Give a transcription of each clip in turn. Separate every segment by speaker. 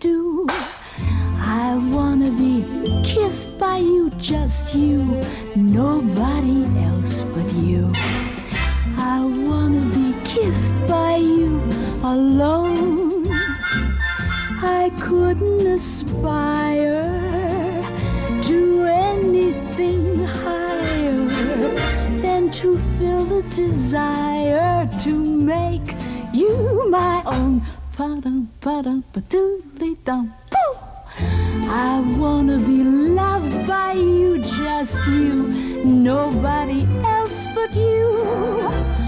Speaker 1: Doo. I wanna be kissed by you, just you, nobody else but you. I wanna be kissed by you alone. I couldn't aspire to anything higher than to feel the desire to make you my own. Pa-dum, pa-doodly dum. I wanna be loved by you, just you, nobody else but you.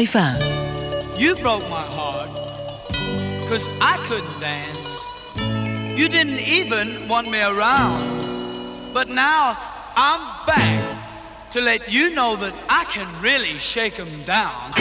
Speaker 2: Prévin. You
Speaker 3: broke my heart, cause I couldn't dance. You didn't even want me around. But now I'm back to let you know that I can really shake them down.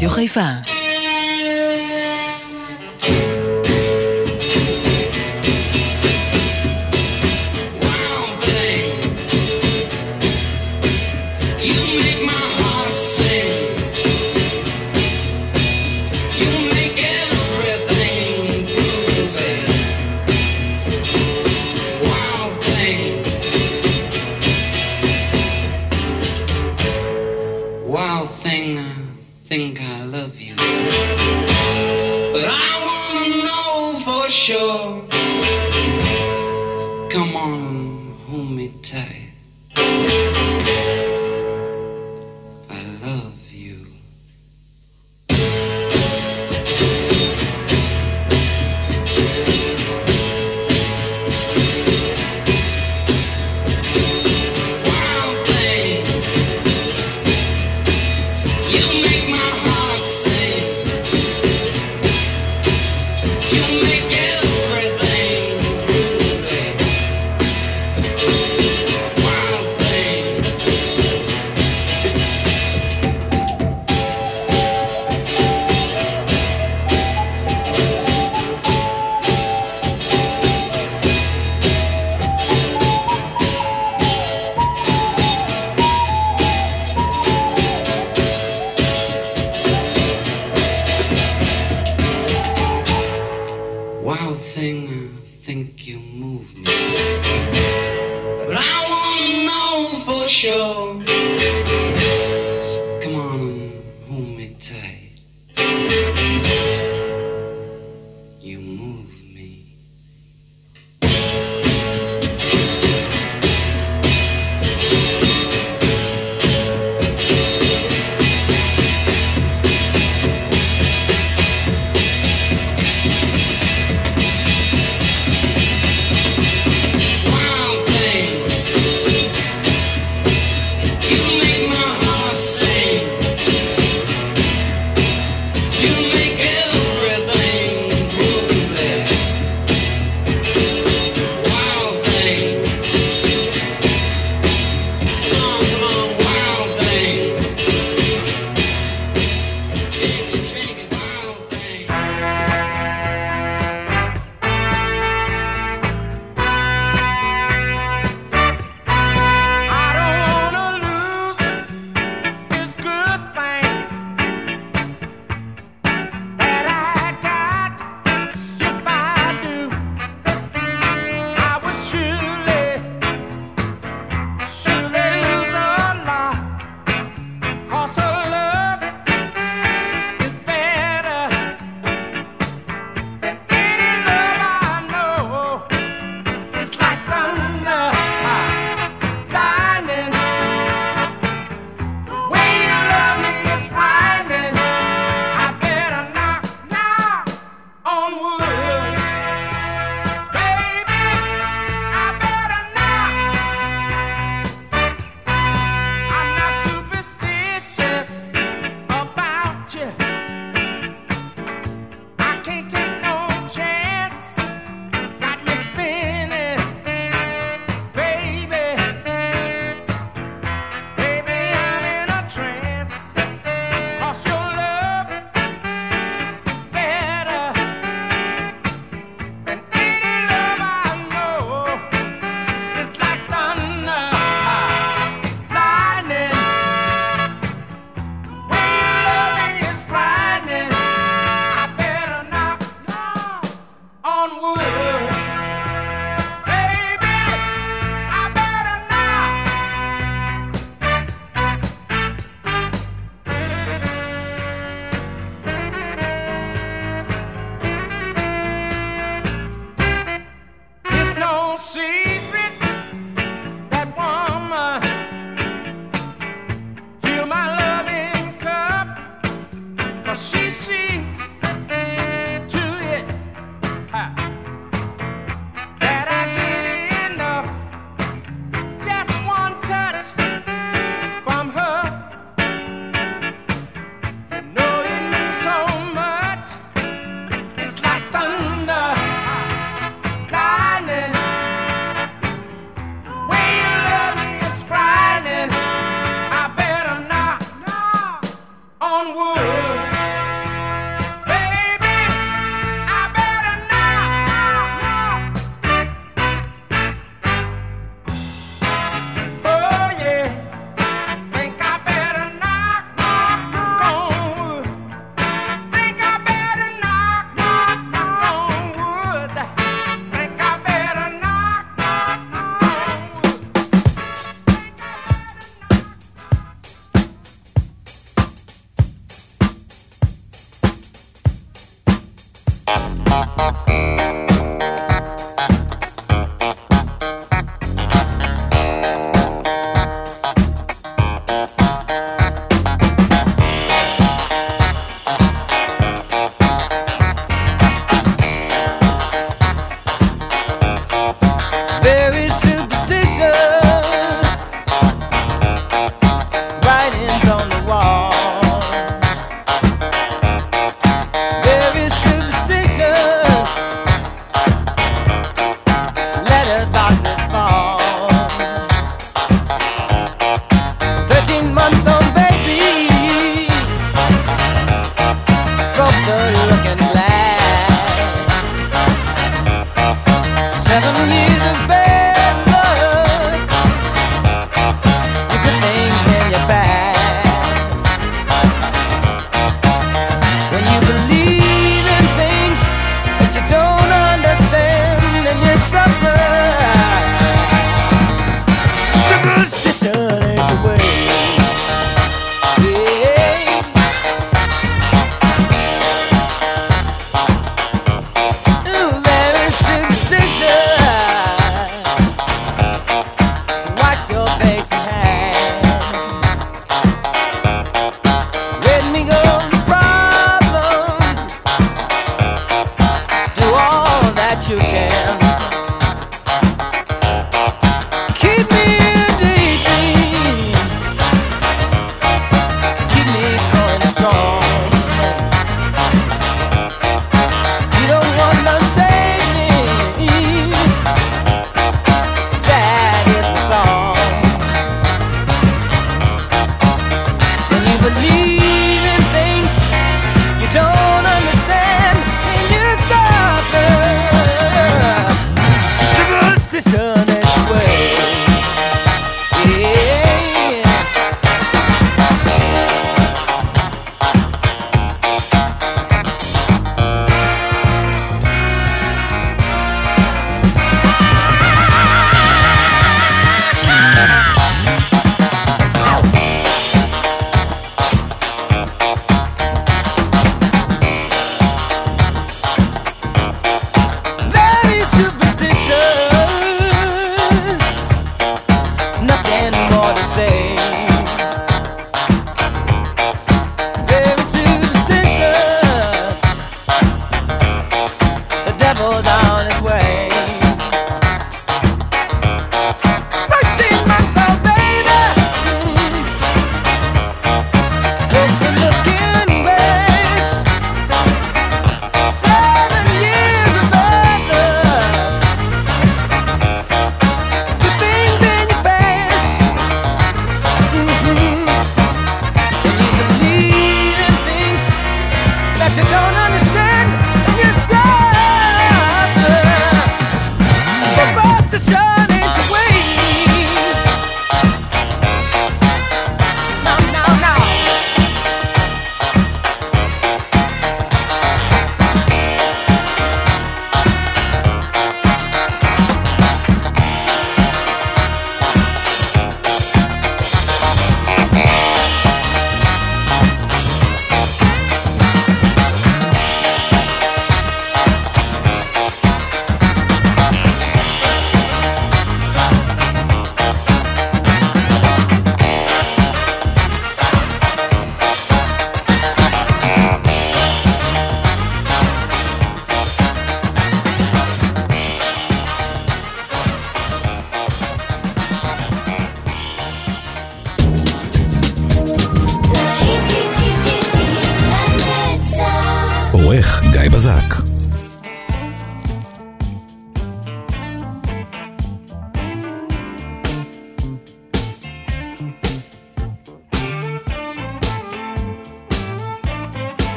Speaker 4: 杜瑞凡。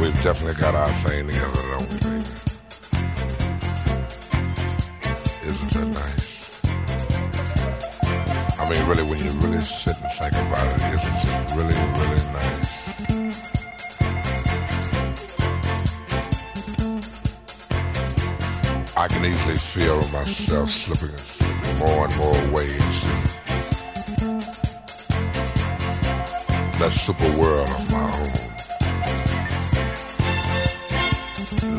Speaker 5: we've definitely got our thing together, don't we, baby? Isn't that nice? I mean, really, when you really sit and think about it, isn't it really, really nice? I can easily feel myself slipping, slipping more and more waves. That super world of mine.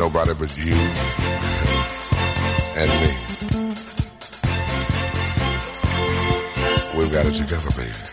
Speaker 5: nobody but you and me. We've got it together, baby.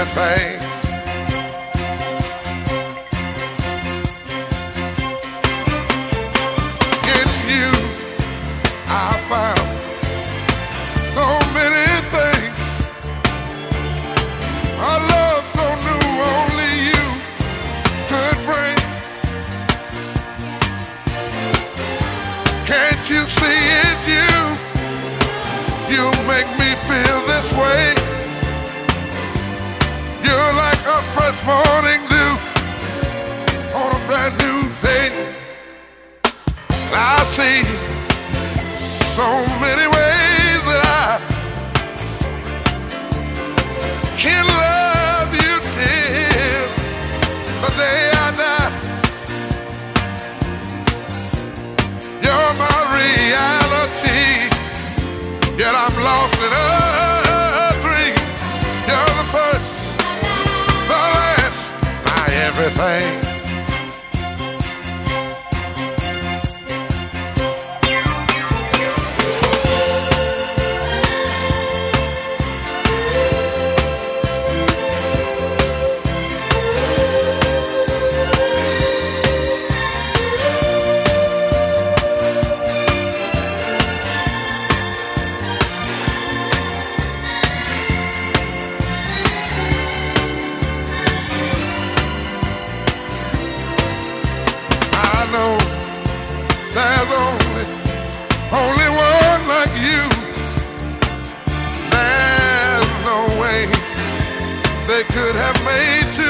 Speaker 5: everything could have made
Speaker 6: to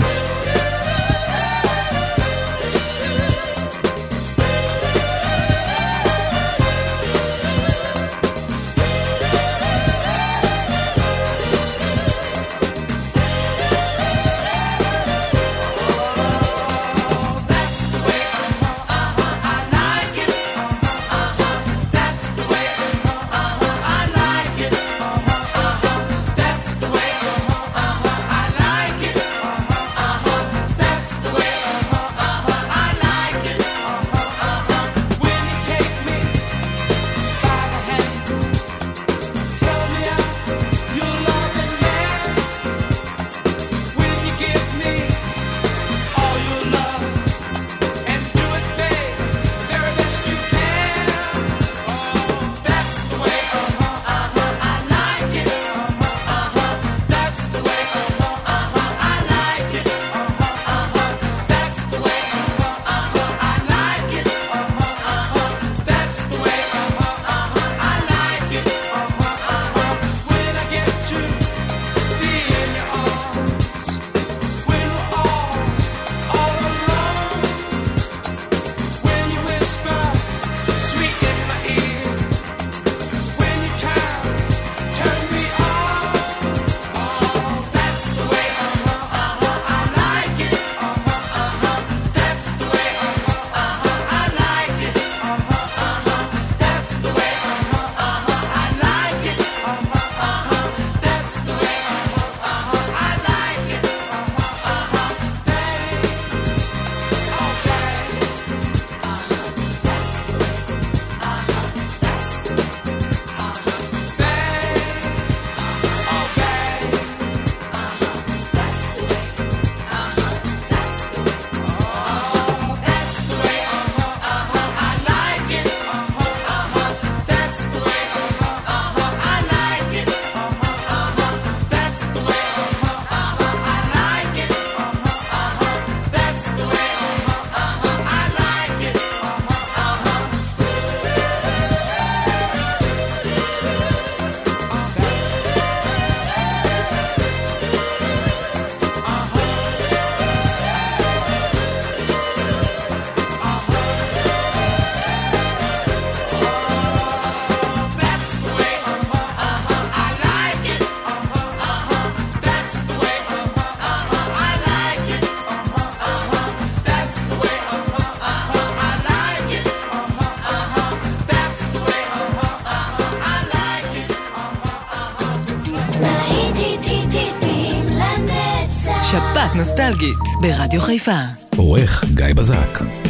Speaker 6: נוסטלגית ברדיו חיפה.
Speaker 4: עורך גיא בזק.